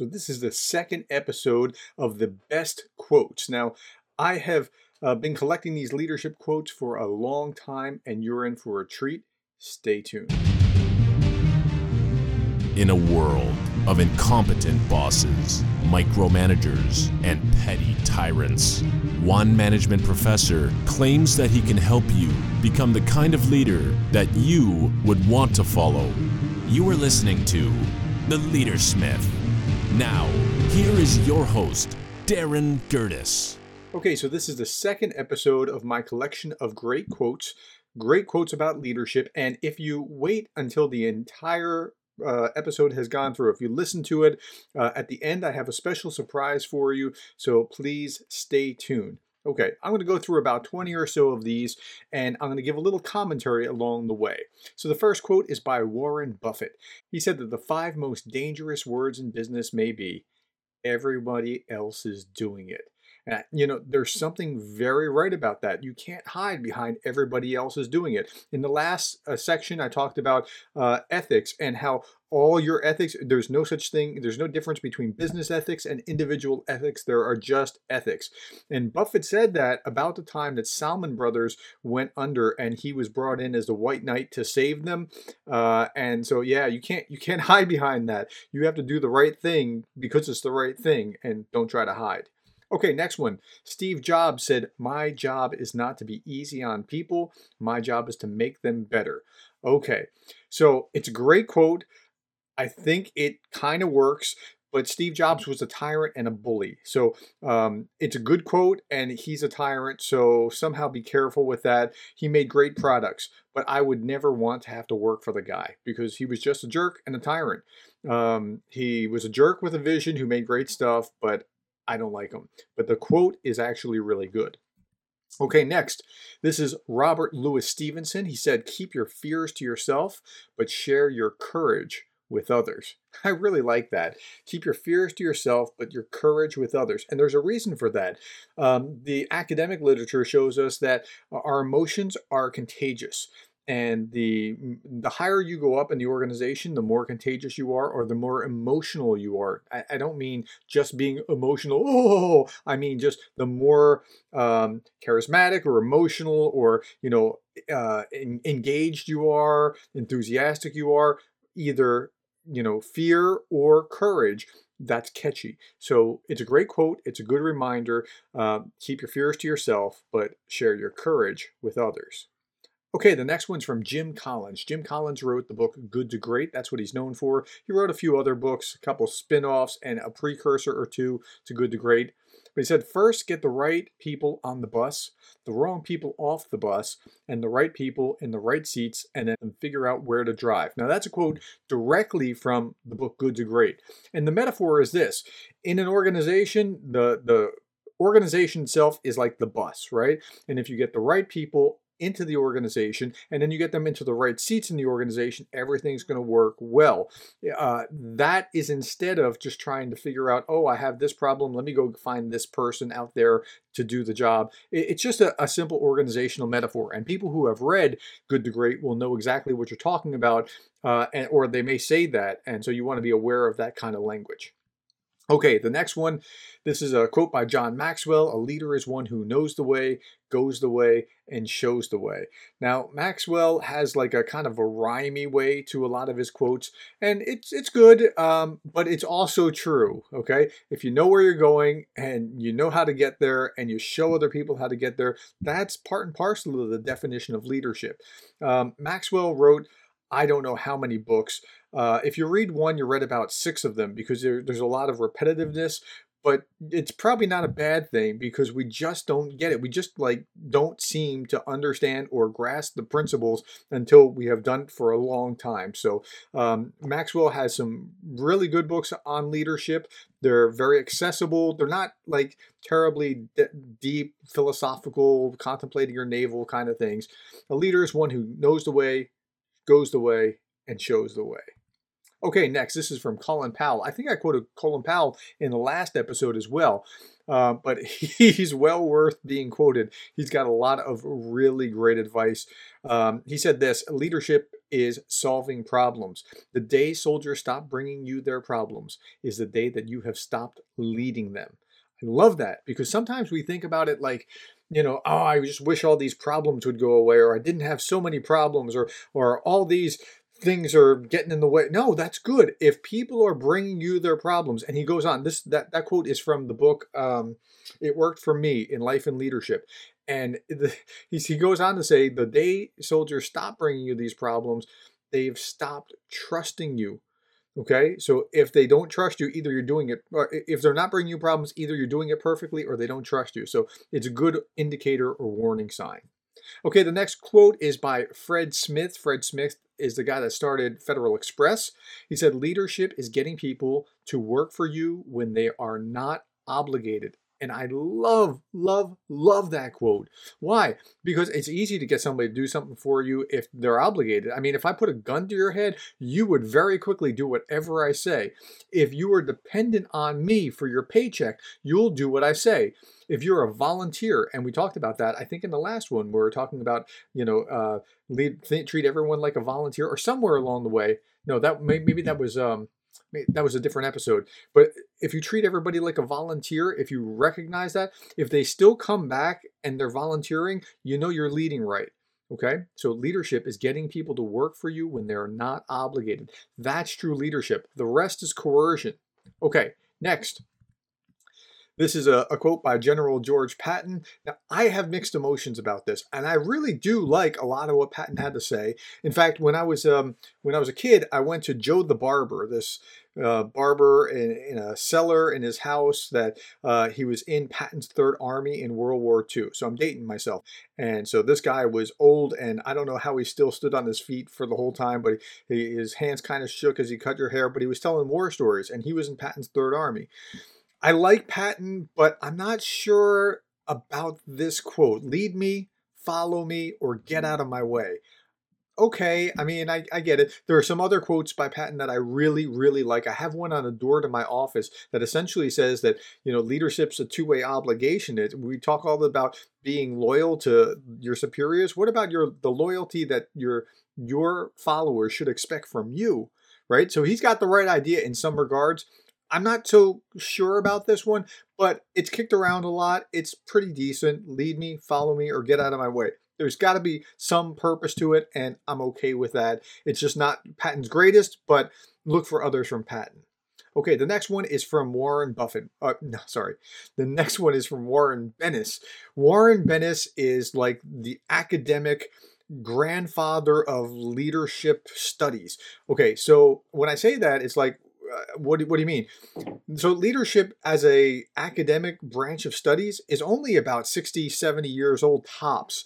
So, this is the second episode of the best quotes. Now, I have uh, been collecting these leadership quotes for a long time, and you're in for a treat. Stay tuned. In a world of incompetent bosses, micromanagers, and petty tyrants, one management professor claims that he can help you become the kind of leader that you would want to follow. You are listening to The Leadersmith. Now, here is your host, Darren Gerdes. Okay, so this is the second episode of my collection of great quotes, great quotes about leadership. And if you wait until the entire uh, episode has gone through, if you listen to it uh, at the end, I have a special surprise for you. So please stay tuned. Okay, I'm going to go through about 20 or so of these, and I'm going to give a little commentary along the way. So, the first quote is by Warren Buffett. He said that the five most dangerous words in business may be everybody else is doing it. And, you know, there's something very right about that. You can't hide behind everybody else is doing it. In the last uh, section, I talked about uh, ethics and how all your ethics, there's no such thing, there's no difference between business ethics and individual ethics. There are just ethics. And Buffett said that about the time that Salomon Brothers went under and he was brought in as the white knight to save them. Uh, and so, yeah, you can't, you can't hide behind that. You have to do the right thing because it's the right thing and don't try to hide. Okay, next one. Steve Jobs said, My job is not to be easy on people, my job is to make them better. Okay, so it's a great quote. I think it kind of works, but Steve Jobs was a tyrant and a bully. So um, it's a good quote, and he's a tyrant. So somehow be careful with that. He made great products, but I would never want to have to work for the guy because he was just a jerk and a tyrant. Um, he was a jerk with a vision who made great stuff, but I don't like him. But the quote is actually really good. Okay, next. This is Robert Louis Stevenson. He said, Keep your fears to yourself, but share your courage with others. I really like that. Keep your fears to yourself, but your courage with others. And there's a reason for that. Um, the academic literature shows us that our emotions are contagious and the the higher you go up in the organization the more contagious you are or the more emotional you are i, I don't mean just being emotional oh i mean just the more um, charismatic or emotional or you know uh, engaged you are enthusiastic you are either you know fear or courage that's catchy. So it's a great quote. It's a good reminder. Uh, keep your fears to yourself, but share your courage with others. Okay, the next one's from Jim Collins. Jim Collins wrote the book Good to Great. That's what he's known for. He wrote a few other books, a couple spin offs, and a precursor or two to Good to Great. But he said, first get the right people on the bus, the wrong people off the bus, and the right people in the right seats, and then figure out where to drive. Now, that's a quote directly from the book Good to Great. And the metaphor is this in an organization, the, the organization itself is like the bus, right? And if you get the right people into the organization and then you get them into the right seats in the organization, everything's going to work well. Uh, that is instead of just trying to figure out, oh, I have this problem, let me go find this person out there to do the job. It's just a, a simple organizational metaphor. And people who have read Good to Great will know exactly what you're talking about, uh, and, or they may say that. And so you want to be aware of that kind of language. Okay, the next one. This is a quote by John Maxwell A leader is one who knows the way, goes the way, and shows the way. Now, Maxwell has like a kind of a rhymey way to a lot of his quotes, and it's it's good, um, but it's also true. Okay, if you know where you're going and you know how to get there, and you show other people how to get there, that's part and parcel of the definition of leadership. Um, Maxwell wrote I don't know how many books. Uh, if you read one, you read about six of them because there, there's a lot of repetitiveness. But it's probably not a bad thing because we just don't get it. We just like don't seem to understand or grasp the principles until we have done it for a long time. So um, Maxwell has some really good books on leadership. They're very accessible. They're not like terribly de- deep philosophical, contemplating your navel kind of things. A leader is one who knows the way, goes the way, and shows the way. Okay, next, this is from Colin Powell. I think I quoted Colin Powell in the last episode as well, uh, but he's well worth being quoted. He's got a lot of really great advice. Um, he said this leadership is solving problems. The day soldiers stop bringing you their problems is the day that you have stopped leading them. I love that because sometimes we think about it like, you know, oh, I just wish all these problems would go away, or I didn't have so many problems, or or all these things are getting in the way. No, that's good. If people are bringing you their problems, and he goes on. This that that quote is from the book. Um, it worked for me in life and leadership, and the, he he goes on to say, the day soldiers stop bringing you these problems, they've stopped trusting you. Okay, so if they don't trust you, either you're doing it, if they're not bringing you problems, either you're doing it perfectly or they don't trust you. So it's a good indicator or warning sign. Okay, the next quote is by Fred Smith. Fred Smith is the guy that started Federal Express. He said, Leadership is getting people to work for you when they are not obligated. And I love, love, love that quote. Why? Because it's easy to get somebody to do something for you if they're obligated. I mean, if I put a gun to your head, you would very quickly do whatever I say. If you are dependent on me for your paycheck, you'll do what I say. If you're a volunteer, and we talked about that, I think in the last one, we were talking about, you know, uh, lead, th- treat everyone like a volunteer or somewhere along the way. No, that maybe that was um, that was a different episode. But if you treat everybody like a volunteer, if you recognize that, if they still come back and they're volunteering, you know you're leading right. Okay? So leadership is getting people to work for you when they're not obligated. That's true leadership. The rest is coercion. Okay, next. This is a, a, quote by General George Patton. Now, I have mixed emotions about this, and I really do like a lot of what Patton had to say. In fact, when I was um, when I was a kid, I went to Joe the Barber, this uh, barber in, in, a cellar in his house that uh, he was in Patton's Third Army in World War II. So I'm dating myself, and so this guy was old, and I don't know how he still stood on his feet for the whole time, but he, his hands kind of shook as he cut your hair. But he was telling war stories, and he was in Patton's Third Army. I like Patton, but I'm not sure about this quote. Lead me, follow me, or get mm. out of my way. Okay, I mean, I, I get it. There are some other quotes by Patton that I really, really like. I have one on a door to my office that essentially says that, you know, leadership's a two way obligation. It, we talk all about being loyal to your superiors. What about your the loyalty that your your followers should expect from you? Right? So he's got the right idea in some regards. I'm not so sure about this one, but it's kicked around a lot. It's pretty decent. Lead me, follow me, or get out of my way. There's got to be some purpose to it, and I'm okay with that. It's just not Patton's greatest, but look for others from Patton. Okay, the next one is from Warren Buffett. Uh, no, sorry. The next one is from Warren Bennis. Warren Bennis is like the academic grandfather of leadership studies. Okay, so when I say that, it's like Uh, what do, what do you mean? So leadership as a academic branch of studies is only about 60, 70 years old tops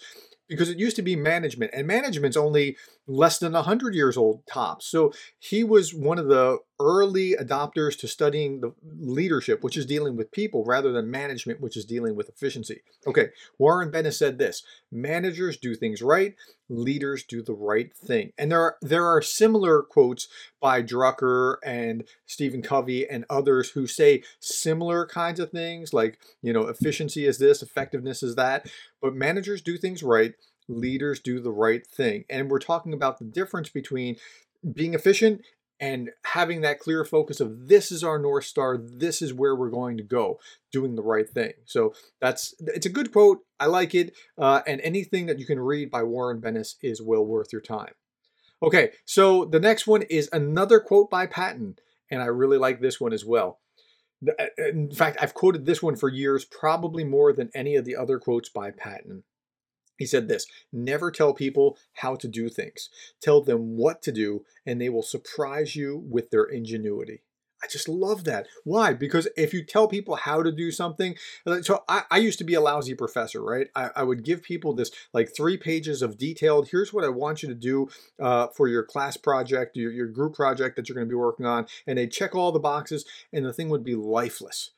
because it used to be management and management's only less than 100 years old tops. So he was one of the early adopters to studying the leadership, which is dealing with people, rather than management, which is dealing with efficiency. Okay, Warren Bennis said this managers do things right, leaders do the right thing. And there are there are similar quotes by Drucker and Stephen Covey and others who say similar kinds of things, like, you know, efficiency is this, effectiveness is that. But managers do things right leaders do the right thing. And we're talking about the difference between being efficient and having that clear focus of this is our north star this is where we're going to go doing the right thing. So that's it's a good quote i like it uh, and anything that you can read by warren bennis is well worth your time. Okay so the next one is another quote by patton and i really like this one as well. Uh, in fact i've quoted this one for years probably more than any of the other quotes by patton he said this never tell people how to do things. Tell them what to do, and they will surprise you with their ingenuity. I just love that. Why? Because if you tell people how to do something, so I, I used to be a lousy professor, right? I, I, would give people this like three pages of detailed, here's what I want you to do uh, for your class project, your, your group project that you're going to be working on. And they'd check all the boxes, and the thing would be lifeless.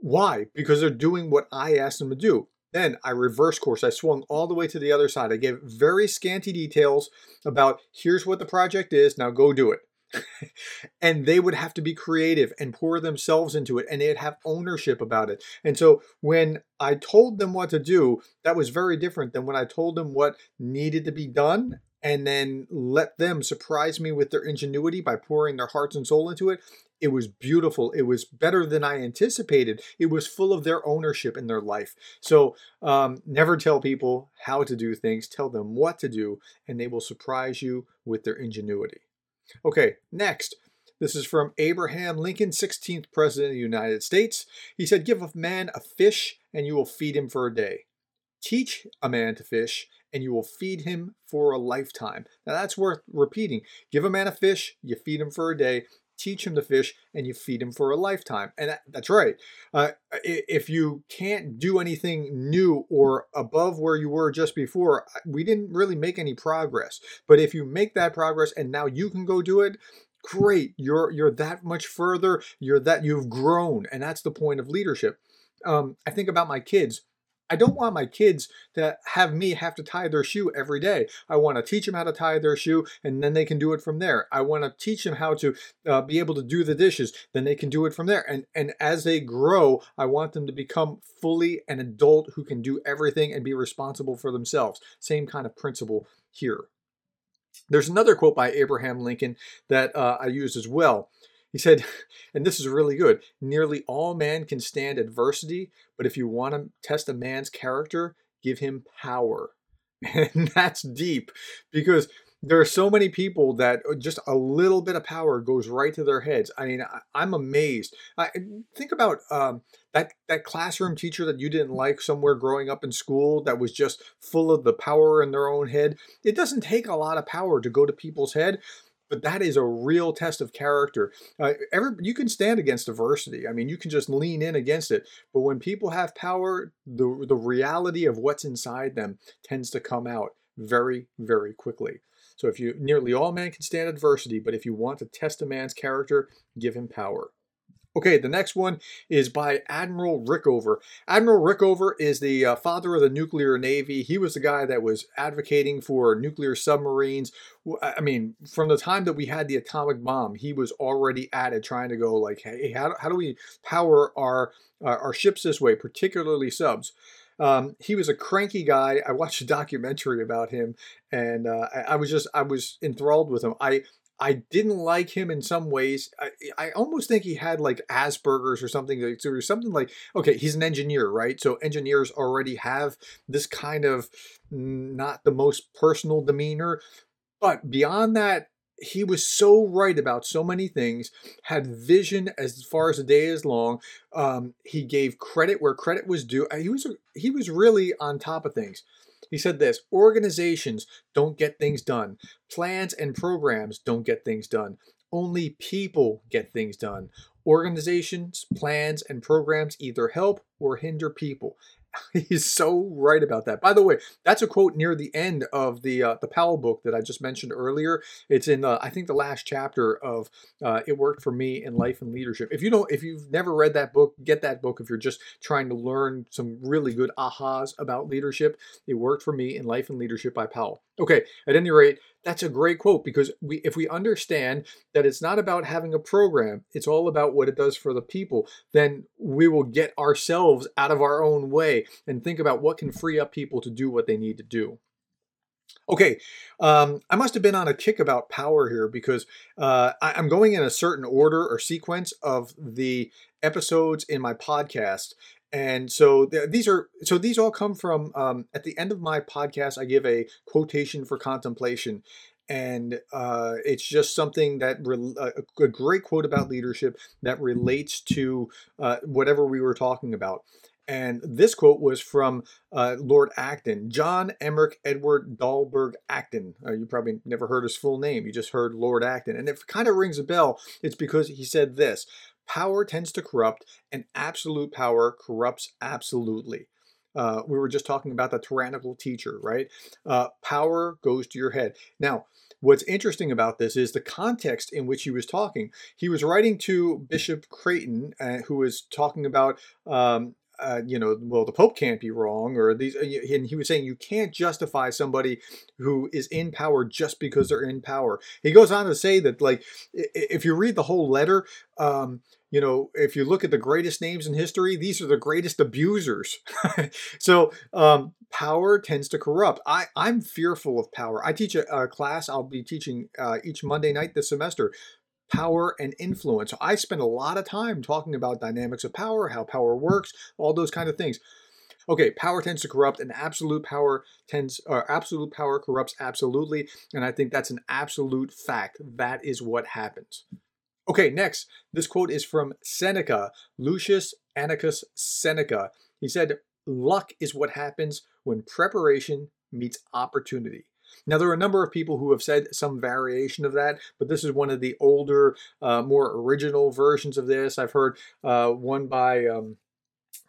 Why? Because they're doing what I asked them to do. Then I reverse course. I swung all the way to the other side. I gave very scanty details about here's what the project is. Now go do it. and they would have to be creative and pour themselves into it and they'd have ownership about it. And so when I told them what to do, that was very different than when I told them what needed to be done and then let them surprise me with their ingenuity by pouring their hearts and soul into it. It was beautiful. It was better than I anticipated. It was full of their ownership in their life. So um, never tell people how to do things, tell them what to do, and they will surprise you with their ingenuity. Okay, next. This is from Abraham Lincoln, 16th President of the United States. He said, Give a man a fish, and you will feed him for a day. Teach a man to fish, and you will feed him for a lifetime. Now that's worth repeating. Give a man a fish, you feed him for a day, teach him to fish, and you feed him for a lifetime. And that, that's right. Uh, if you can't do anything new or above where you were just before, we didn't really make any progress. But if you make that progress and now you can go do it, great. You're you're that much further. You're that you've grown, and that's the point of leadership. Um, I think about my kids I don't want my kids to have me have to tie their shoe every day. I want to teach them how to tie their shoe and then they can do it from there. I want to teach them how to uh, be able to do the dishes, then they can do it from there. And and as they grow, I want them to become fully an adult who can do everything and be responsible for themselves. Same kind of principle here. There's another quote by Abraham Lincoln that uh, I used as well. He said, and this is really good nearly all man can stand adversity, but if you want to test a man's character, give him power. And that's deep because there are so many people that uh, just a little bit of power goes right to their heads. I mean, I, am amazed. I think about um, that that classroom teacher that you didn't like somewhere growing up in school that was just full of the power in their own head. It doesn't take a lot of power to go to people's head but that is a real test of character. Uh, every, you can stand against adversity. I mean, you can just lean in against it. But when people have power, the the reality of what's inside them tends to come out very, very quickly. So if you nearly all men can stand adversity, but if you want to test a man's character, give him power. Okay, the next one is by Admiral Rickover. Admiral Rickover is the uh, father of the nuclear navy. He was the guy that was advocating for nuclear submarines. I mean, from the time that we had the atomic bomb, he was already at it, trying to go like, "Hey, how, how do we power our uh, our ships this way, particularly subs?" Um, he was a cranky guy. I watched a documentary about him, and uh, I, I was just I was enthralled with him. I I didn't like him in some ways. I, I almost think he had like Asperger's or something. Or something like, okay, he's an engineer, right? So engineers already have this kind of not the most personal demeanor. But beyond that, he was so right about so many things, had vision as far as the day is long. Um, he gave credit where credit was due. He was he was really on top of things. He said this organizations don't get things done, plans and programs don't get things done. Only people get things done. Organizations, plans, and programs either help or hinder people. He's so right about that. By the way, that's a quote near the end of the uh, the Powell book that I just mentioned earlier. It's in uh, I think the last chapter of uh, "It Worked for Me in Life and Leadership." If you don't, if you've never read that book, get that book. If you're just trying to learn some really good ahas about leadership, "It Worked for Me in Life and Leadership" by Powell. Okay, at any rate, that's a great quote because we, if we understand that it's not about having a program, it's all about what it does for the people, then we will get ourselves out of our own way and think about what can free up people to do what they need to do. Okay, um, I must have been on a kick about power here because uh, I, am going in a certain order or sequence of the episodes in my podcast, and so th- these are so these all come from um, at the end of my podcast. I give a quotation for contemplation, and uh, it's just something that re- a, a, great quote about leadership that relates to uh, whatever we were talking about. And this quote was from uh, Lord Acton, John Emerich Edward Dalberg Acton. Uh, you probably never heard his full name, you just heard Lord Acton. And it kind of rings a bell, it's because he said this power tends to corrupt, and absolute power corrupts absolutely. Uh, we were just talking about the tyrannical teacher, right? Uh, power goes to your head. Now, what's interesting about this is the context in which he was talking. He was writing to Bishop Creighton, uh, who was talking about um, uh, you know, well, the Pope can't be wrong, or these, uh, and he was saying you can't justify somebody who is in power just because they're in power. He goes on to say that, like, if you read the whole letter, um, you know, if you look at the greatest names in history, these are the greatest abusers. so um, power tends to corrupt. I, I'm fearful of power. I teach a, a class, I'll be teaching uh, each Monday night this semester power and influence. So I spend a lot of time talking about dynamics of power, how power works, all those kind of things. Okay, power tends to corrupt, and absolute power tends, or absolute power corrupts absolutely, and I think that's an absolute fact. That is what happens. Okay, next, this quote is from Seneca, Lucius Annaeus Seneca. He said, Luck is what happens when preparation meets opportunity. Now, there are a number of people who have said some variation of that, but this is one of the older, uh, more original versions of this. I've heard uh, one by. Um,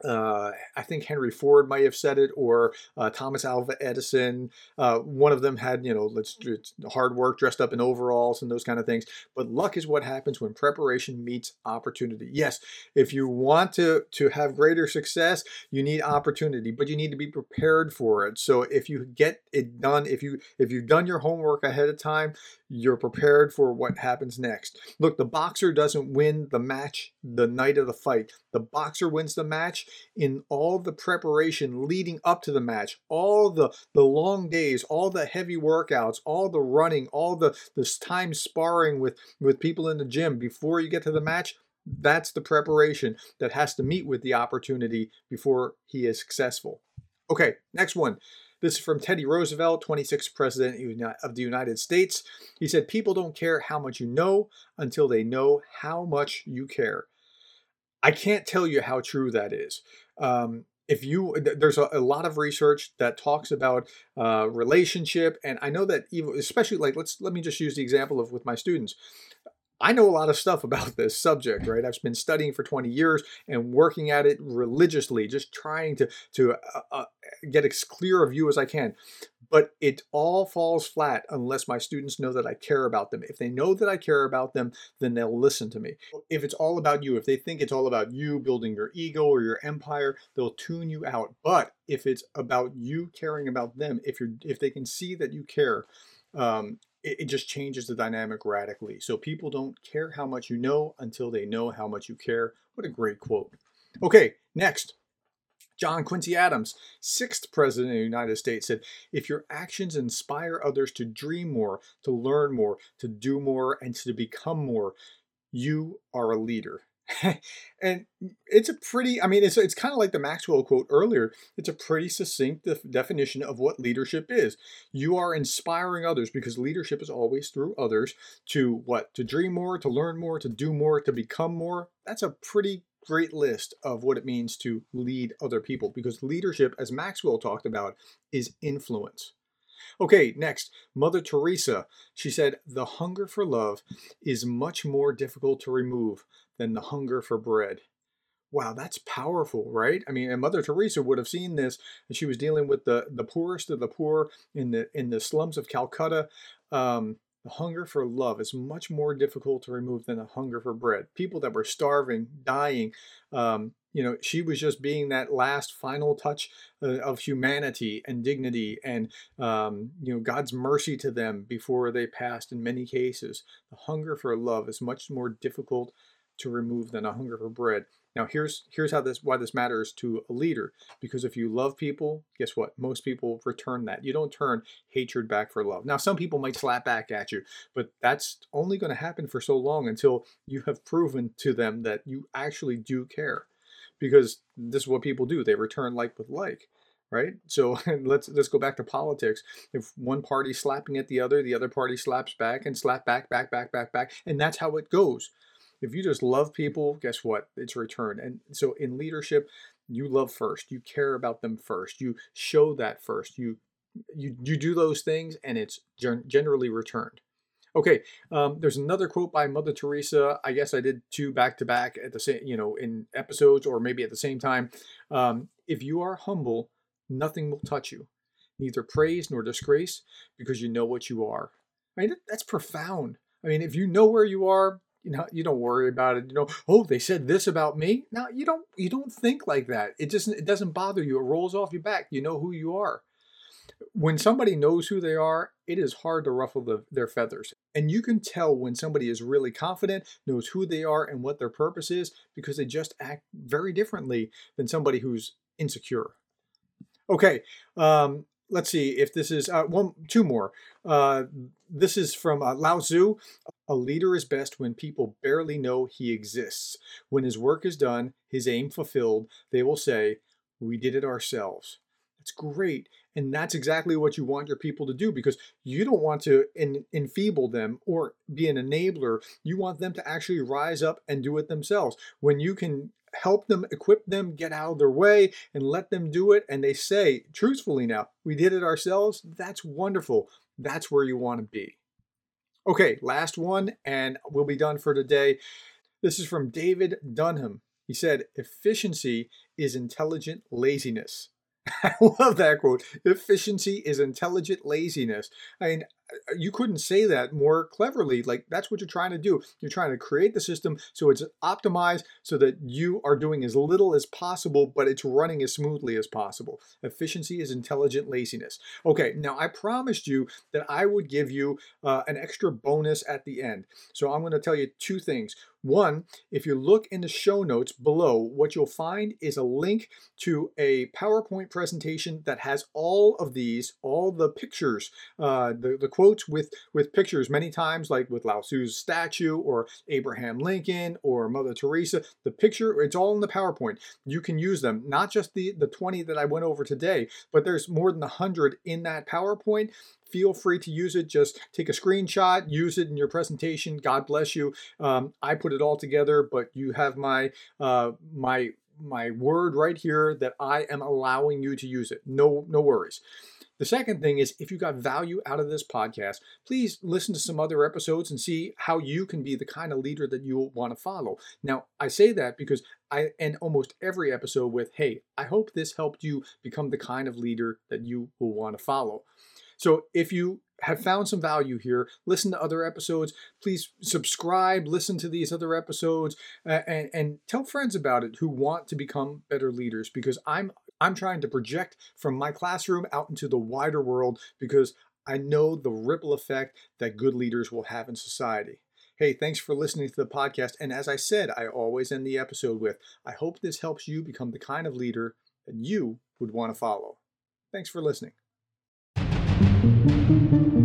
uh, I think Henry Ford might have said it, or uh, Thomas Alva Edison. Uh, one of them had, you know, let's do hard work, dressed up in overalls and those kind of things. But luck is what happens when preparation meets opportunity. Yes, if you want to to have greater success, you need opportunity, but you need to be prepared for it. So if you get it done, if you if you've done your homework ahead of time, you're prepared for what happens next. Look, the boxer doesn't win the match the night of the fight. The boxer wins the match in all the preparation leading up to the match, all the, the long days, all the heavy workouts, all the running, all the this time sparring with, with people in the gym before you get to the match. That's the preparation that has to meet with the opportunity before he is successful. Okay, next one. This is from Teddy Roosevelt, 26th President of the United States. He said, People don't care how much you know until they know how much you care. I can't tell you how true that is. Um, if you there's a, a, lot of research that talks about uh, relationship and i know that even especially like let's let me just use the example of with my students I know a lot of stuff about this subject, right? I've been studying for 20 years and working at it religiously, just trying to to uh, uh, get as clear a view as I can. But it all falls flat unless my students know that I care about them. If they know that I care about them, then they'll listen to me. If it's all about you, if they think it's all about you building your ego or your empire, they'll tune you out. But if it's about you caring about them, if you're if they can see that you care, um, it, it just changes the dynamic radically. So people don't care how much you know until they know how much you care. What a great quote. Okay, next. John Quincy Adams, sixth president of the United States, said, If your actions inspire others to dream more, to learn more, to do more, and to become more, you are a leader. and it's a pretty i mean it's, it's kind of like the maxwell quote earlier it's a pretty succinct def- definition of what leadership is. You are inspiring others because leadership is always through others to what? To dream more to learn more to do more to become more. That's a pretty great list of what it means to lead other people because leadership as maxwell talked about is influence. Okay, next, Mother Teresa. She said, The hunger for love is much more difficult to remove than the hunger for bread. Wow, that's powerful, right? I mean, and Mother Teresa would have seen this, and she was dealing with the, the poorest of the poor in the in the slums of Calcutta. Um, the hunger for love is much more difficult to remove than the hunger for bread. People that were starving, dying, um, you know, she was just being that last final touch uh, of humanity and dignity and, um, you know, God's mercy to them before they passed in many cases. The hunger for love is much more difficult to remove than a hunger for bread. Now here's here's how this why this matters to a leader because if you love people, guess what? Most people return that. You don't turn hatred back for love. Now some people might slap back at you, but that's only going to happen for so long until you have proven to them that you actually do care. Because this is what people do. They return like with like right? So let's let's go back to politics. If one party's slapping at the other, the other party slaps back and slap back, back, back, back, back, and that's how it goes. If you just love people, guess what? It's returned. And so in leadership, you love first. You care about them first. You show that first. You you you do those things, and it's generally returned. Okay, um, there's another quote by Mother Teresa. I guess I did two back to back at the same, you know, in episodes or maybe at the same time. Um, if you are humble, nothing will touch you, neither praise nor disgrace, because you know what you are. I mean, that's profound. I mean, if you know where you are, you know you don't worry about it you know oh they said this about me? Now you don't you don't think like that. It doesn't it doesn't bother you. It rolls off your back. You know who you are. When somebody knows who they are it is hard to ruffle the, their feathers. And you can tell when somebody is really confident knows who they are and what their purpose is because they just act very differently than somebody who's insecure. Okay um, let's see if this is uh, one, two more. Uh, this is from uh, Lao Tzu. A leader is best when people barely know he exists. When his work is done, his aim fulfilled, they will say, "We did it ourselves." That's great. And that's exactly what you want your people to do because you don't want to en- enfeeble them or be an enabler. You want them to actually rise up and do it themselves. When you can help them, equip them, get out of their way, and let them do it. And they say, truthfully now, we did it ourselves. That's wonderful. That's where you want to be. Okay, last one, and we'll be done for today. This is from David Dunham. He said, Efficiency is intelligent laziness. I love that quote. Efficiency is intelligent laziness. I mean, you couldn't say that more cleverly. Like that's what you're trying to do. You're trying to create the system so it's optimized so that you are doing as little as possible, but it's running as smoothly as possible. Efficiency is intelligent laziness. Okay, now I promised you that I would give you uh, an extra bonus at the end. So I'm going to tell you two things. One, if you look in the show notes below, what you'll find is a link to a PowerPoint presentation that has all of these, all the pictures, uh, the, the quotes with with pictures many times, like with Lao Tzu's statue or Abraham Lincoln or Mother Teresa. The picture, it's all in the PowerPoint. You can use them, not just the the 20 that I went over today, but there's more than 100 in that PowerPoint feel free to use it. Just take a screenshot, use it in your presentation. God bless you. Um, I put it all together, but you have my uh, my my word right here that I am allowing you to use it. No no worries. The second thing is if you got value out of this podcast, please listen to some other episodes and see how you can be the kind of leader that you want to follow. Now, I say that because I end almost every episode with, hey, I hope this helped you become the kind of leader that you will want to follow. So if you have found some value here, listen to other episodes. Please subscribe, listen to these other episodes, uh, and, and tell friends about it who want to become better leaders because I'm I'm trying to project from my classroom out into the wider world because I know the ripple effect that good leaders will have in society. Hey, thanks for listening to the podcast. And as I said, I always end the episode with I hope this helps you become the kind of leader that you would want to follow. Thanks for listening. Thank you.